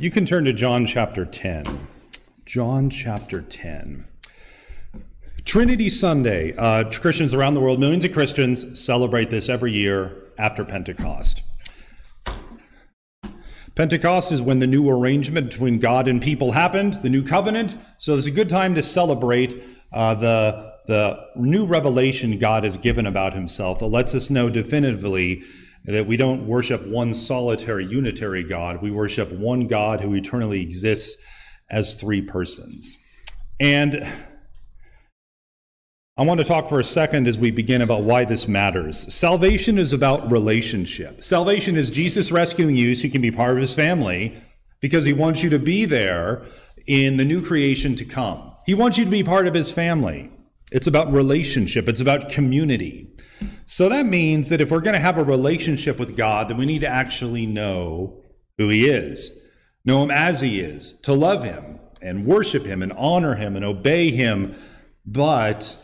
You can turn to John chapter 10. John chapter 10. Trinity Sunday. Uh, Christians around the world, millions of Christians, celebrate this every year after Pentecost. Pentecost is when the new arrangement between God and people happened, the new covenant. So it's a good time to celebrate uh, the, the new revelation God has given about himself that lets us know definitively that we don't worship one solitary unitary God. We worship one God who eternally exists as three persons. And I want to talk for a second as we begin about why this matters. Salvation is about relationship. Salvation is Jesus rescuing you so you can be part of his family because he wants you to be there in the new creation to come. He wants you to be part of his family. It's about relationship, it's about community. So that means that if we're going to have a relationship with God, then we need to actually know who he is, know him as he is, to love him and worship him and honor him and obey him. But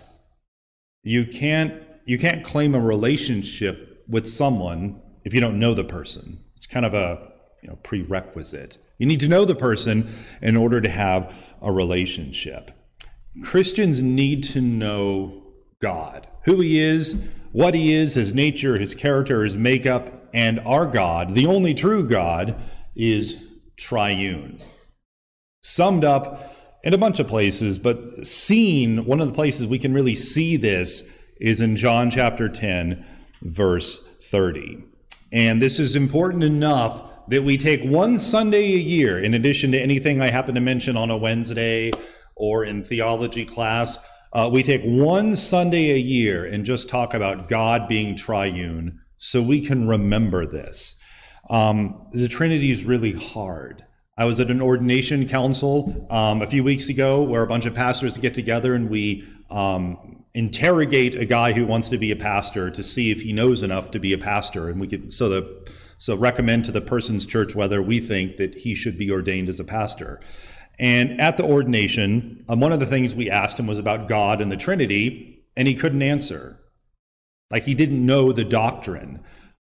you can't you can't claim a relationship with someone if you don't know the person. It's kind of a you know prerequisite. You need to know the person in order to have a relationship. Christians need to know God, who he is, what he is, his nature, his character, his makeup, and our God, the only true God, is triune. Summed up in a bunch of places, but seen, one of the places we can really see this is in John chapter 10, verse 30. And this is important enough that we take one Sunday a year, in addition to anything I happen to mention on a Wednesday or in theology class, uh, we take one Sunday a year and just talk about God being triune so we can remember this. Um, the Trinity is really hard. I was at an ordination council um, a few weeks ago where a bunch of pastors get together and we um, interrogate a guy who wants to be a pastor to see if he knows enough to be a pastor, and we could so the so recommend to the person's church whether we think that he should be ordained as a pastor. And at the ordination, um, one of the things we asked him was about God and the Trinity, and he couldn't answer. Like he didn't know the doctrine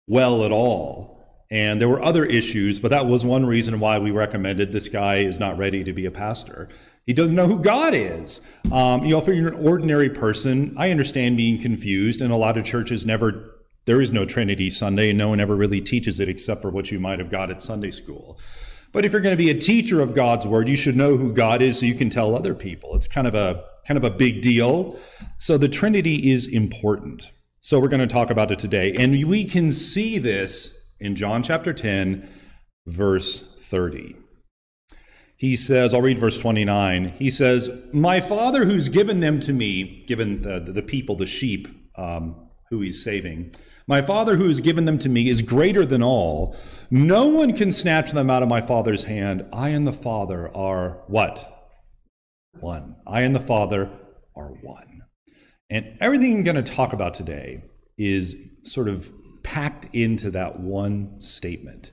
well at all. And there were other issues, but that was one reason why we recommended this guy is not ready to be a pastor. He doesn't know who God is. Um, you know, if you're an ordinary person, I understand being confused, and a lot of churches never, there is no Trinity Sunday, and no one ever really teaches it except for what you might have got at Sunday school. But if you're going to be a teacher of God's word, you should know who God is so you can tell other people. It's kind of a kind of a big deal. So the Trinity is important. So we're going to talk about it today. And we can see this in John chapter 10, verse 30. He says, I'll read verse 29. He says, My Father who's given them to me, given the, the people, the sheep um, who he's saving, my Father who has given them to me is greater than all. No one can snatch them out of my Father's hand. I and the Father are what? One. I and the Father are one. And everything I'm going to talk about today is sort of packed into that one statement.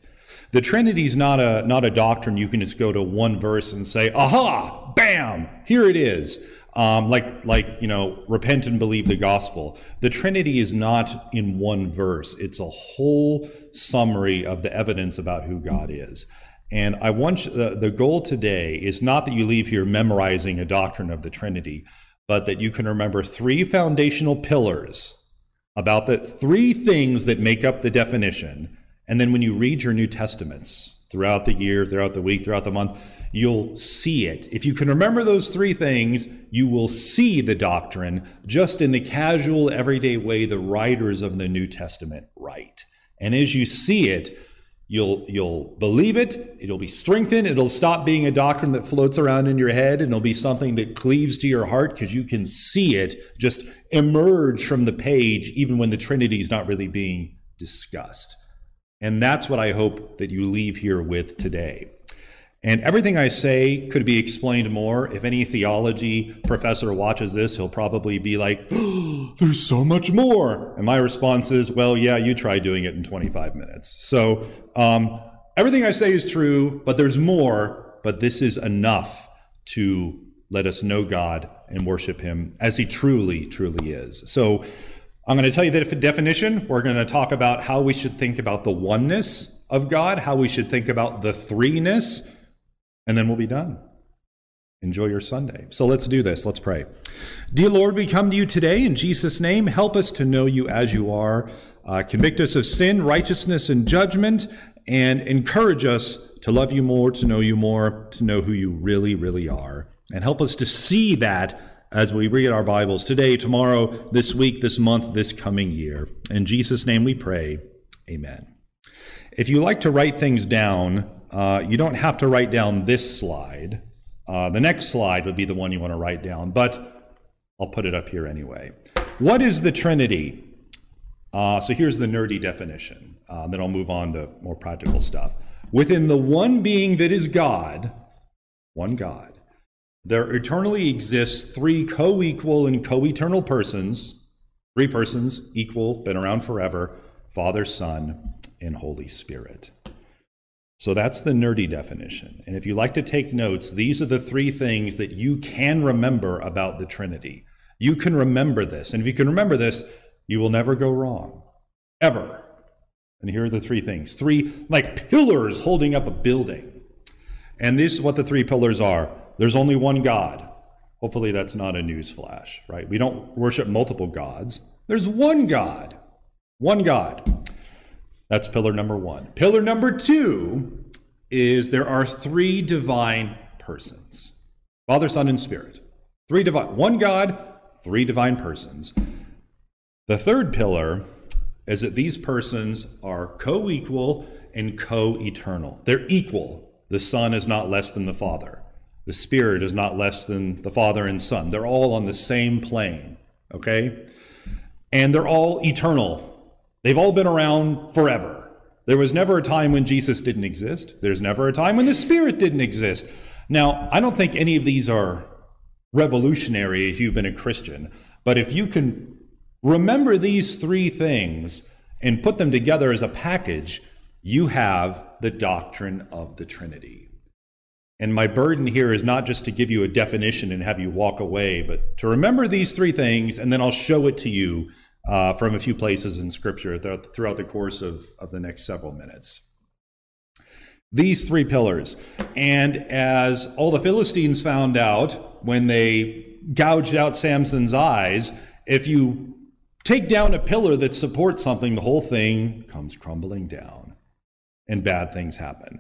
The Trinity is not a, not a doctrine you can just go to one verse and say, aha, bam, here it is. Um, like, like, you know, repent and believe the gospel. The Trinity is not in one verse, it's a whole summary of the evidence about who God is. And I want you, the, the goal today is not that you leave here memorizing a doctrine of the Trinity, but that you can remember three foundational pillars about the three things that make up the definition. And then when you read your New Testaments throughout the year, throughout the week, throughout the month, you'll see it. If you can remember those three things, you will see the doctrine just in the casual, everyday way the writers of the New Testament write. And as you see it, you'll you'll believe it it'll be strengthened it'll stop being a doctrine that floats around in your head and it'll be something that cleaves to your heart because you can see it just emerge from the page even when the trinity is not really being discussed and that's what i hope that you leave here with today and everything I say could be explained more. If any theology professor watches this, he'll probably be like, oh, there's so much more. And my response is, well, yeah, you try doing it in 25 minutes. So um, everything I say is true, but there's more, but this is enough to let us know God and worship Him as He truly, truly is. So I'm going to tell you the definition. We're going to talk about how we should think about the oneness of God, how we should think about the threeness and then we'll be done. Enjoy your Sunday. So let's do this. Let's pray. Dear Lord, we come to you today in Jesus' name. Help us to know you as you are. Uh, convict us of sin, righteousness, and judgment, and encourage us to love you more, to know you more, to know who you really, really are. And help us to see that as we read our Bibles today, tomorrow, this week, this month, this coming year. In Jesus' name we pray. Amen. If you like to write things down, uh, you don't have to write down this slide. Uh, the next slide would be the one you want to write down, but I'll put it up here anyway. What is the Trinity? Uh, so here's the nerdy definition. Uh, then I'll move on to more practical stuff. Within the one being that is God, one God, there eternally exists three co equal and co eternal persons, three persons, equal, been around forever Father, Son, and Holy Spirit. So that's the nerdy definition. And if you like to take notes, these are the three things that you can remember about the Trinity. You can remember this. And if you can remember this, you will never go wrong. Ever. And here are the three things three, like pillars holding up a building. And this is what the three pillars are there's only one God. Hopefully, that's not a news flash, right? We don't worship multiple gods. There's one God. One God. That's pillar number one. Pillar number two is there are three divine persons Father, Son, and Spirit. Three divine, one God, three divine persons. The third pillar is that these persons are co equal and co eternal. They're equal. The Son is not less than the Father, the Spirit is not less than the Father and Son. They're all on the same plane, okay? And they're all eternal. They've all been around forever. There was never a time when Jesus didn't exist. There's never a time when the Spirit didn't exist. Now, I don't think any of these are revolutionary if you've been a Christian, but if you can remember these three things and put them together as a package, you have the doctrine of the Trinity. And my burden here is not just to give you a definition and have you walk away, but to remember these three things, and then I'll show it to you uh, from a few places in Scripture throughout, the course of, of the next several minutes. These three pillars. And as all the Philistines found out when they gouged out Samson's eyes, if you take down a pillar that supports something, the whole thing comes crumbling down and bad things happen.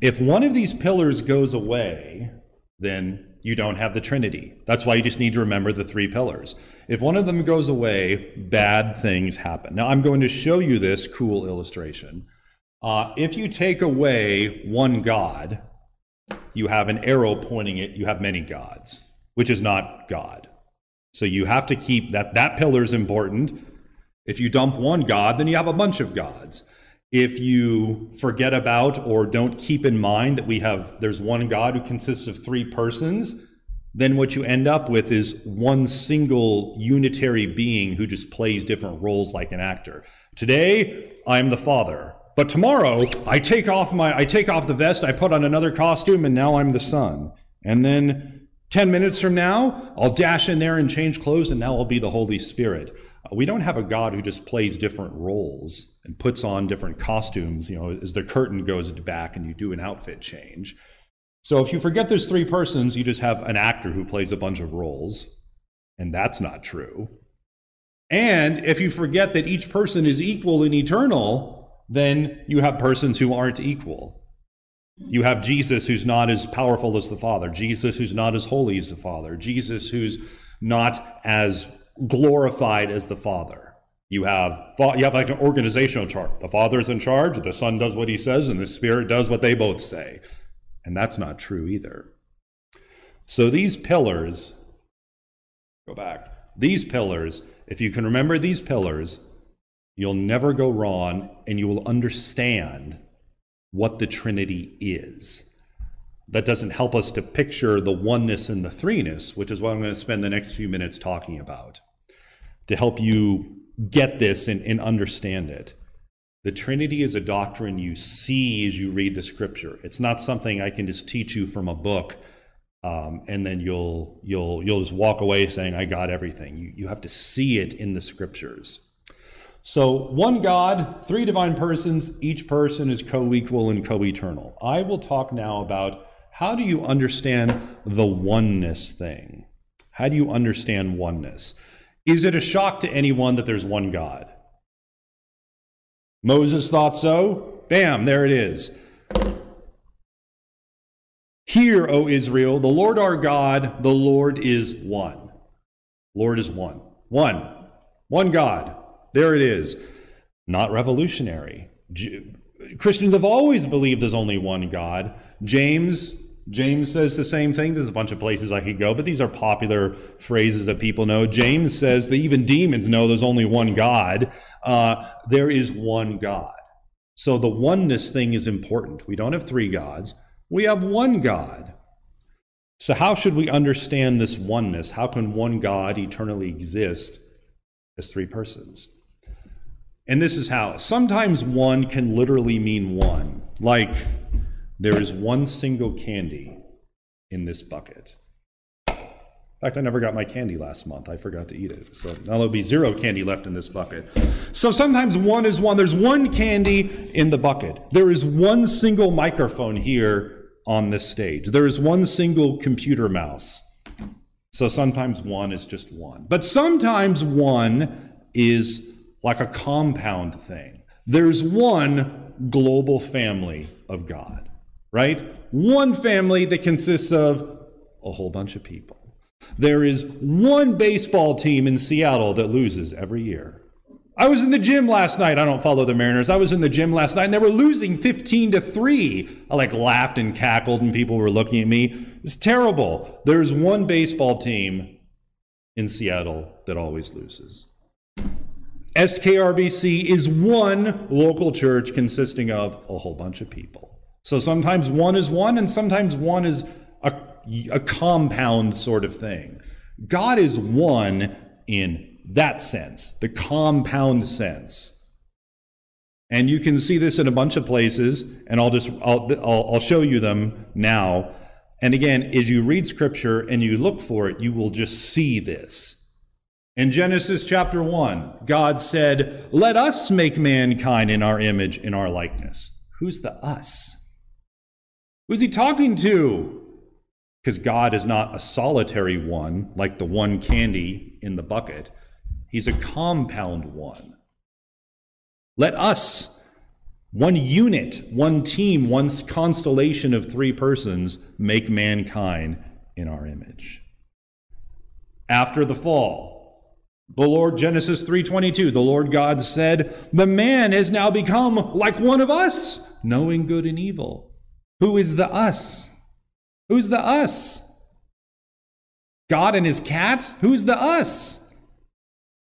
If one of these pillars goes away, then you don't have the Trinity. That's why you just need to remember the three pillars. If one of them goes away, bad things happen. Now, I'm going to show you this cool illustration. Uh, if you take away one God, you have an arrow pointing it, you have many gods, which is not God. So you have to keep that, that pillar is important. If you dump one God, then you have a bunch of gods if you forget about or don't keep in mind that we have there's one god who consists of three persons then what you end up with is one single unitary being who just plays different roles like an actor. Today i'm the father but tomorrow i take off my i take off the vest i put on another costume and now i'm the son. And then 10 minutes from now i'll dash in there and change clothes and now i'll be the holy spirit we don't have a God who just plays different roles and puts on different costumes, you know, as the curtain goes back and you do an outfit change. So if you forget there's three persons, you just have an actor who plays a bunch of roles, and that's not true. And if you forget that each person is equal and eternal, then you have persons who aren't equal. You have Jesus who's not as powerful as the Father, Jesus who's not as holy as the Father, Jesus who's not as glorified as the Father. You have you have like an organizational chart. The Father is in charge, the Son does what he says, and the Spirit does what they both say. And that's not true either. So these pillars, go back. These pillars, if you can remember these pillars, you'll never go wrong and you will understand what the Trinity is that doesn't help us to picture the oneness and the threeness, which is what I'm going to spend the next few minutes talking about to help you get this and, and understand it. The Trinity is a doctrine you see as you read the scripture. It's not something I can just teach you from a book um, and then you'll, you'll, you'll just walk away saying, I got everything. You, you have to see it in the scriptures. So, one God, three divine persons, each person is co equal and co eternal. I will talk now about How do you understand the oneness thing? How do you understand oneness? Is it a shock to anyone that there's one God? Moses thought so. Bam, there it is. Hear, O Israel, the Lord our God, the Lord is one. Lord is one. One. One God. There it is. Not revolutionary. Christians have always believed there's only one God. James James says the same thing. There's a bunch of places I could go, but these are popular phrases that people know. James says that even demons know there's only one God. Uh, there is one God. So the oneness thing is important. We don't have three gods, we have one God. So, how should we understand this oneness? How can one God eternally exist as three persons? And this is how. Sometimes one can literally mean one, like there is one single candy in this bucket. In fact, I never got my candy last month. I forgot to eat it. So now there'll be zero candy left in this bucket. So sometimes one is one. There's one candy in the bucket. There is one single microphone here on this stage. There is one single computer mouse. So sometimes one is just one. But sometimes one is like a compound thing. There's one global family of God right? One family that consists of a whole bunch of people. There is one baseball team in Seattle that loses every year. I was in the gym last night. I don't follow the Mariners. I was in the gym last night and they were losing 15 to 3. I like laughed and cackled and people were looking at me. It's terrible. There's one baseball team in Seattle that always loses. SKRBC is one local church consisting of a whole bunch of people. So sometimes one is one, and sometimes one is a, a compound sort of thing. God is one in that sense, the compound sense. And you can see this in a bunch of places, and I'll just I'll, I'll, I'll show you them now. And again, as you read scripture and you look for it, you will just see this. In Genesis chapter 1, God said, Let us make mankind in our image, in our likeness. Who's the us? Who's he talking to? Because God is not a solitary one, like the one candy in the bucket. He's a compound one. Let us, one unit, one team, one constellation of three persons, make mankind in our image. After the fall, the Lord Genesis 3:22 the Lord God said the man has now become like one of us knowing good and evil who is the us? Who's the us? God and his cat? Who's the us?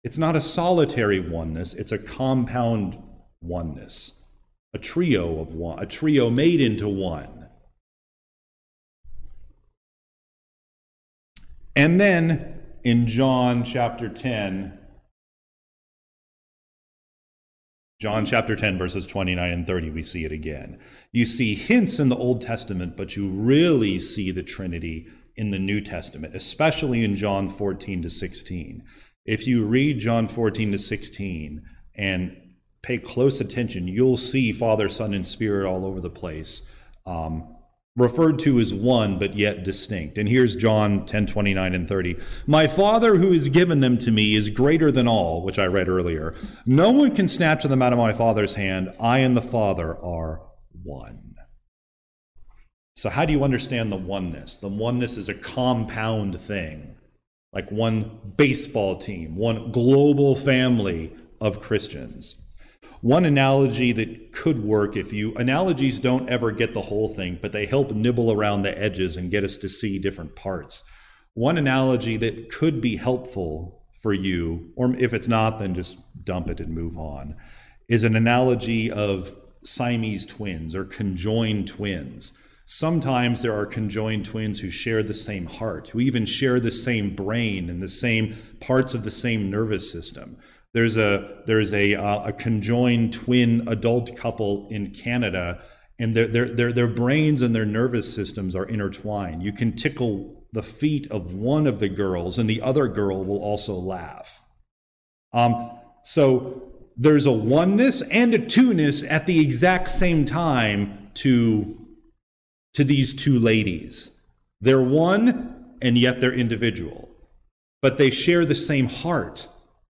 It's not a solitary oneness, it's a compound oneness, a trio of one, a trio made into one. And then in John chapter 10, John chapter 10, verses 29 and 30, we see it again. You see hints in the Old Testament, but you really see the Trinity in the New Testament, especially in John 14 to 16. If you read John 14 to 16 and pay close attention, you'll see Father, Son, and Spirit all over the place. Um, referred to as one but yet distinct. And here's John 10 29 and 30. My Father who has given them to me is greater than all, which I read earlier. No one can snatch them out of my Father's hand. I and the Father are one. So, how do you understand the oneness? The oneness is a compound thing, like one baseball team, one global family of Christians. One analogy that could work if you, analogies don't ever get the whole thing, but they help nibble around the edges and get us to see different parts. One analogy that could be helpful for you, or if it's not, then just dump it and move on, is an analogy of Siamese twins or conjoined twins. Sometimes there are conjoined twins who share the same heart, who even share the same brain and the same parts of the same nervous system. There's a there's a uh, a conjoined twin adult couple in Canada, and their their their their brains and their nervous systems are intertwined. You can tickle the feet of one of the girls, and the other girl will also laugh. Um, so there's a oneness and a two-ness at the exact same time to to these two ladies. They're one, and yet they're individual. But they share the same heart.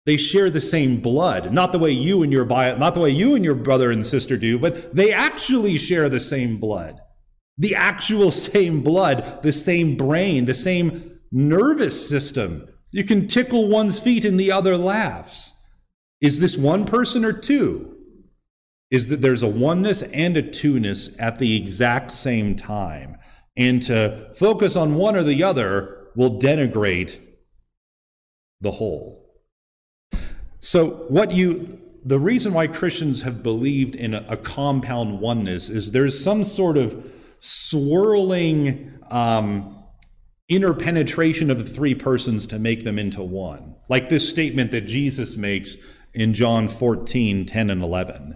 They share the same blood. Not the way you and your bio, not the way you and your brother and sister do, but they actually share the same blood. The actual same blood, the same brain, the same nervous system. You can tickle one's feet and the other laughs. Is this one person or two? Is that there's a oneness and a two-ness at the exact same time. And to focus on one or the other will denigrate the whole. So, what you, the reason why Christians have believed in a, a compound oneness is there's some sort of swirling um, interpenetration of the three persons to make them into one. Like this statement that Jesus makes in John 14, 10, and 11.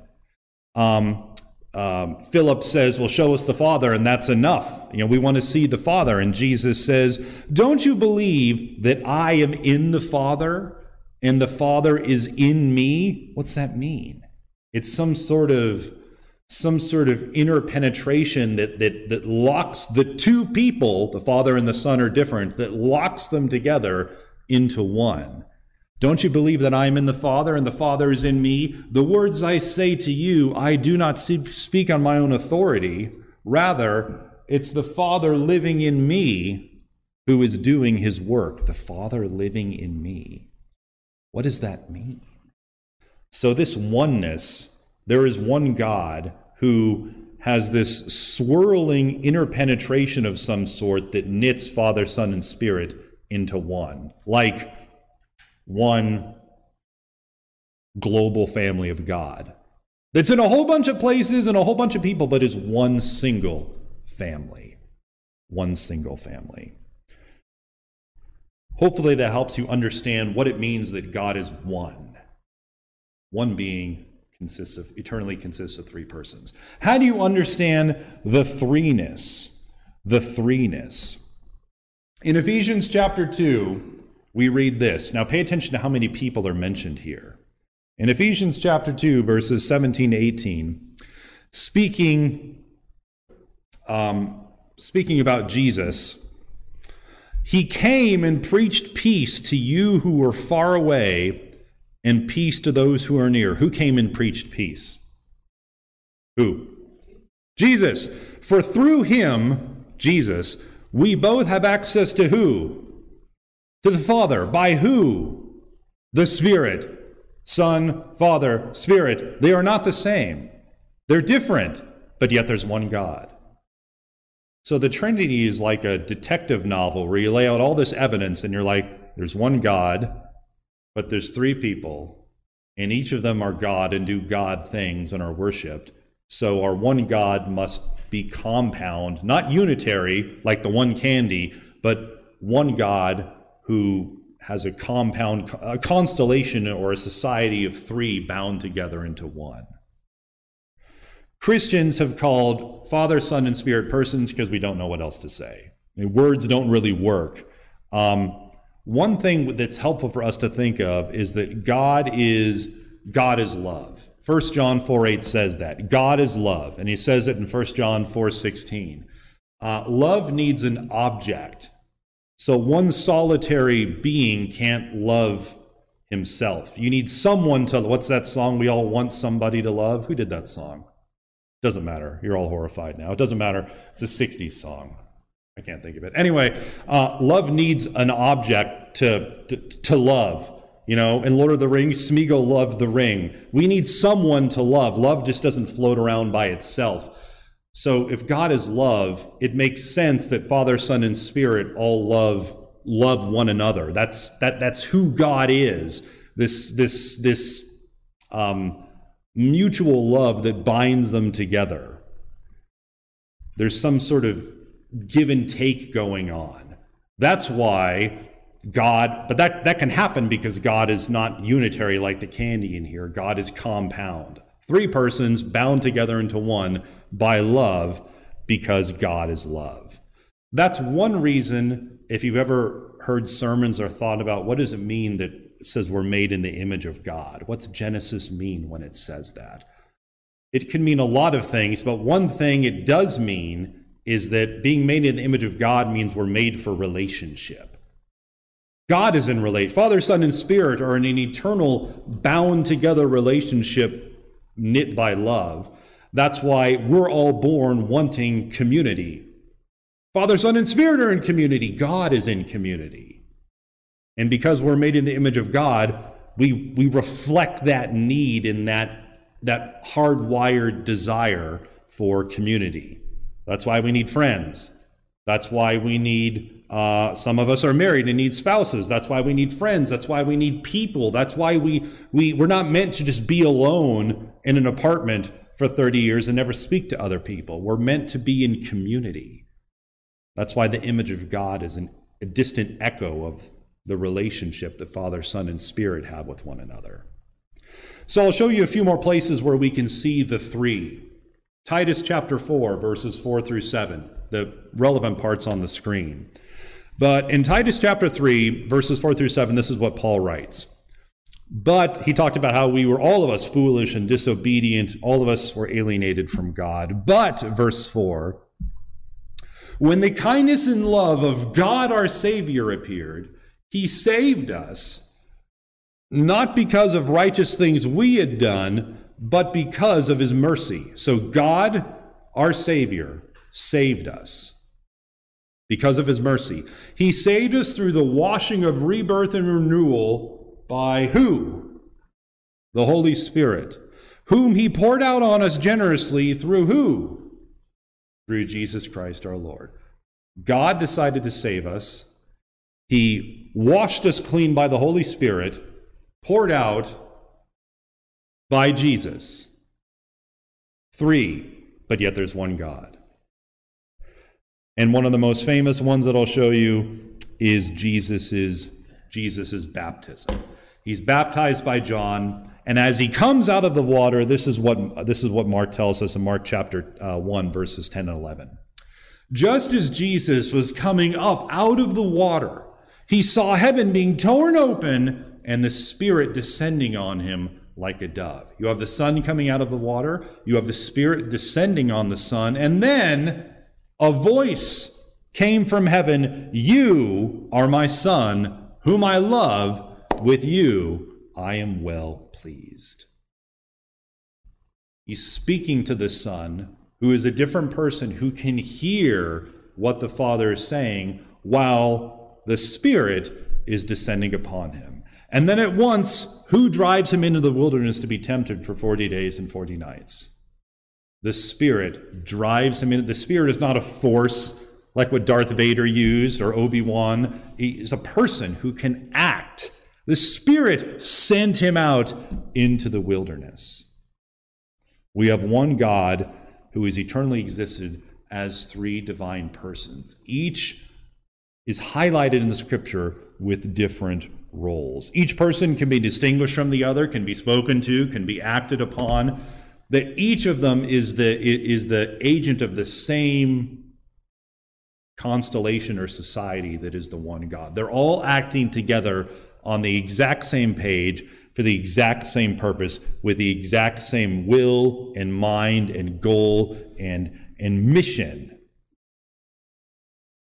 Um, um, Philip says, Well, show us the Father, and that's enough. You know, we want to see the Father. And Jesus says, Don't you believe that I am in the Father and the Father is in me? What's that mean? It's some sort of some sort of inner penetration that, that, that locks the two people, the Father and the Son are different, that locks them together into one. Don't you believe that I am in the Father and the Father is in me? The words I say to you, I do not speak on my own authority. Rather, it's the Father living in me who is doing his work. The Father living in me. What does that mean? So, this oneness, there is one God who has this swirling interpenetration of some sort that knits Father, Son, and Spirit into one. Like one global family of God that's in a whole bunch of places and a whole bunch of people, but is one single family. One single family. Hopefully, that helps you understand what it means that God is one. One being consists of eternally consists of three persons. How do you understand the threeness? The threeness. In Ephesians chapter 2, we read this. Now pay attention to how many people are mentioned here. In Ephesians chapter 2, verses 17 to 18, speaking, um, speaking about Jesus, he came and preached peace to you who were far away and peace to those who are near. Who came and preached peace? Who? Jesus. For through him, Jesus, we both have access to who? to the Father. By who? The Spirit. Son, Father, Spirit. They are not the same. They're different, but yet there's one God. So the Trinity is like a detective novel where you lay out all this evidence and you're like, there's one God, but there's three people, and each of them are God and do God things and are worshiped. So our one God must be compound, not unitary like the one candy, but one God who has a compound, a constellation or a society of three bound together into one. Christians have called Father, Son, and Spirit persons because we don't know what else to say. I mean, words don't really work. Um, one thing that's helpful for us to think of is that God is God is love. 1 John 4 8 says that. God is love. And he says it in 1 John 4 16. Uh, love needs an object. So one solitary being can't love himself. You need someone to, what's that song? We all want somebody to love. Who did that song? Doesn't matter. You're all horrified now. It doesn't matter. It's a 60s song. I can't think of it. Anyway, uh, love needs an object to, to, to love. You know, in Lord of the Rings, Smeagol loved the ring. We need someone to love. Love just doesn't float around by itself. So if God is love, it makes sense that Father, Son, and Spirit all love love one another. That's that that's who God is. This this this um, mutual love that binds them together. There's some sort of give and take going on. That's why God, but that, that can happen because God is not unitary like the candy in here. God is compound. Three persons bound together into one by love because God is love. That's one reason, if you've ever heard sermons or thought about what does it mean that says we're made in the image of God? What's Genesis mean when it says that? It can mean a lot of things, but one thing it does mean is that being made in the image of God means we're made for relationship. God is in relate. Father, Son, and Spirit are in an eternal, bound together relationship knit by love. That's why we're all born wanting community. Father, Son, and Spirit are in community. God is in community. And because we're made in the image of God, we, we reflect that need in that, that hardwired desire for community. That's why we need friends. That's why we need, uh, some of us are married and need spouses. That's why we need friends. That's why we need people. That's why we, we, we're not meant to just be alone in an apartment for 30 years and never speak to other people. We're meant to be in community. That's why the image of God is an, a distant echo of the relationship that Father, Son, and Spirit have with one another. So I'll show you a few more places where we can see the three. Titus chapter 4, verses 4 through 7, the relevant parts on the screen. But in Titus chapter 3, verses 4 through 7, this is what Paul writes. But he talked about how we were all of us foolish and disobedient. All of us were alienated from God. But, verse 4, when the kindness and love of God our Savior appeared, he saved us, not because of righteous things we had done, but because of his mercy. So God, our Savior, saved us because of his mercy. He saved us through the washing of rebirth and renewal by who? The Holy Spirit, whom He poured out on us generously through who? Through Jesus Christ our Lord. God decided to save us. He washed us clean by the Holy Spirit, poured out by Jesus. Three, but yet there's one God. And one of the most famous ones that I'll show you is Jesus's Jesus's baptism. He's baptized by John, and as he comes out of the water, this is what, this is what Mark tells us in Mark chapter uh, 1, verses 10 and 11. Just as Jesus was coming up out of the water, he saw heaven being torn open and the Spirit descending on him like a dove. You have the Son coming out of the water, you have the Spirit descending on the Son, and then a voice came from heaven You are my Son, whom I love with you I am well pleased. He's speaking to the Son, who is a different person who can hear what the Father is saying while the Spirit is descending upon him. And then at once, who drives him into the wilderness to be tempted for 40 days and 40 nights? The Spirit drives him in. The Spirit is not a force like what Darth Vader used or Obi Wan. He is a person who can act the Spirit sent him out into the wilderness. We have one God who has eternally existed as three divine persons. Each is highlighted in the scripture with different roles. Each person can be distinguished from the other, can be spoken to, can be acted upon. That each of them is the, is the agent of the same constellation or society that is the one God. They're all acting together on the exact same page for the exact same purpose with the exact same will and mind and goal and, and mission.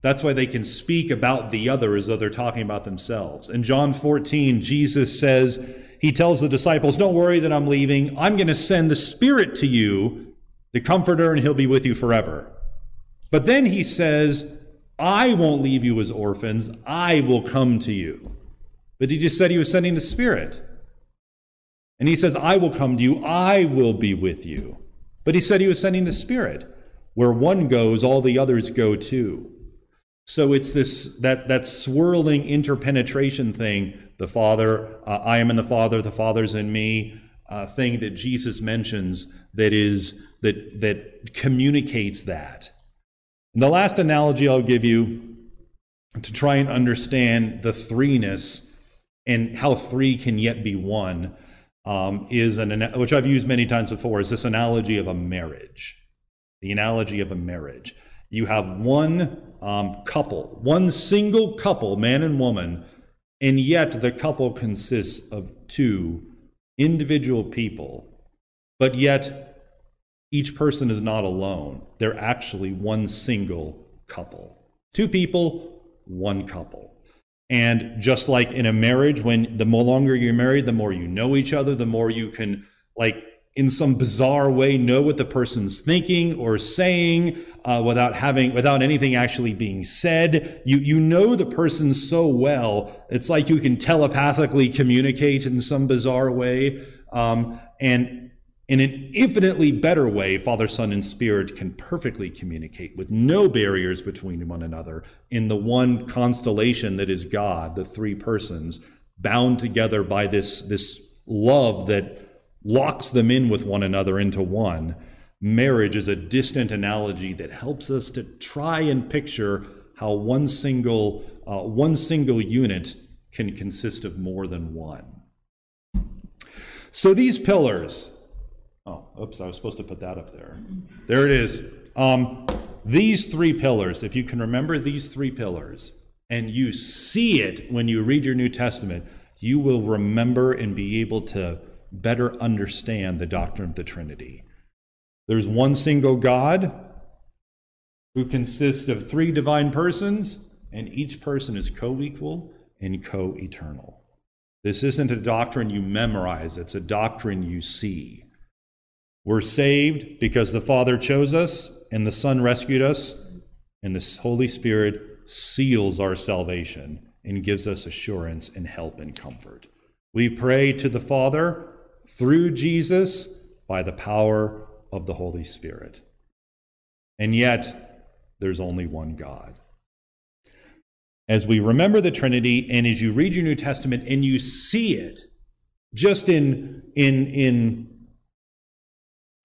That's why they can speak about the other as though they're talking about themselves. In John 14, Jesus says, He tells the disciples, Don't worry that I'm leaving. I'm going to send the Spirit to you, the Comforter, and He'll be with you forever. But then He says, I won't leave you as orphans, I will come to you. But he just said he was sending the Spirit. And he says, I will come to you, I will be with you. But he said he was sending the Spirit. Where one goes, all the others go too. So it's this that that swirling interpenetration thing. The Father, uh, I am in the Father, the Father's in me. Uh, thing that Jesus mentions that is that that communicates that. And the last analogy I'll give you to try and understand the threeness and how three can yet be one um, is an which I've used many times before is this analogy of a marriage. The analogy of a marriage. You have one um, couple, one single couple, man and woman, and yet the couple consists of two individual people, but yet each person is not alone. They're actually one single couple. Two people, one couple. And just like in a marriage, when the more longer you're married, the more you know each other, the more you can, like, in some bizarre way, know what the person's thinking or saying uh, without having, without anything actually being said. You you know the person so well, it's like you can telepathically communicate in some bizarre way. Um, and in an infinitely better way, Father, Son, and Spirit can perfectly communicate with no barriers between one another in the one constellation that is God, the three persons, bound together by this, this love that locks them in with one another into one. Marriage is a distant analogy that helps us to try and picture how one single, uh, one single unit can consist of more than one. So these pillars, Oh, oops, I was supposed to put that up there. There it is. Um, these three pillars, if you can remember these three pillars, and you see it when you read your New Testament, you will remember and be able to better understand the doctrine of the Trinity. There's one single God who consists of three divine persons, and each person is co equal and co eternal. This isn't a doctrine you memorize, it's a doctrine you see. We're saved because the Father chose us and the Son rescued us, and the Holy Spirit seals our salvation and gives us assurance and help and comfort. We pray to the Father through Jesus by the power of the Holy Spirit. And yet, there's only one God. As we remember the Trinity, and as you read your New Testament and you see it just in, in, in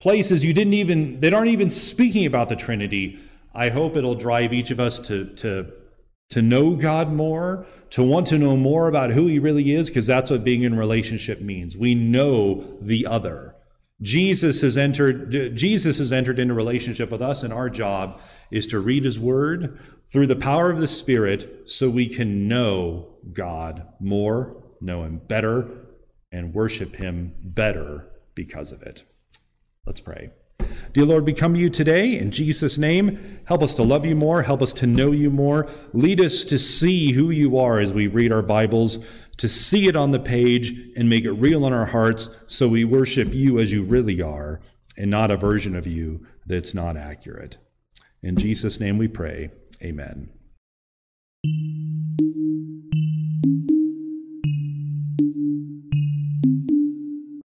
places you didn't even that aren't even speaking about the Trinity. I hope it'll drive each of us to to to know God more, to want to know more about who he really is because that's what being in relationship means. We know the other. Jesus has entered Jesus has entered into relationship with us and our job is to read his word through the power of the spirit so we can know God more, know him better and worship him better because of it. Let's pray. Dear Lord, we come to you today in Jesus' name. Help us to love you more. Help us to know you more. Lead us to see who you are as we read our Bibles, to see it on the page and make it real in our hearts so we worship you as you really are and not a version of you that's not accurate. In Jesus' name we pray. Amen.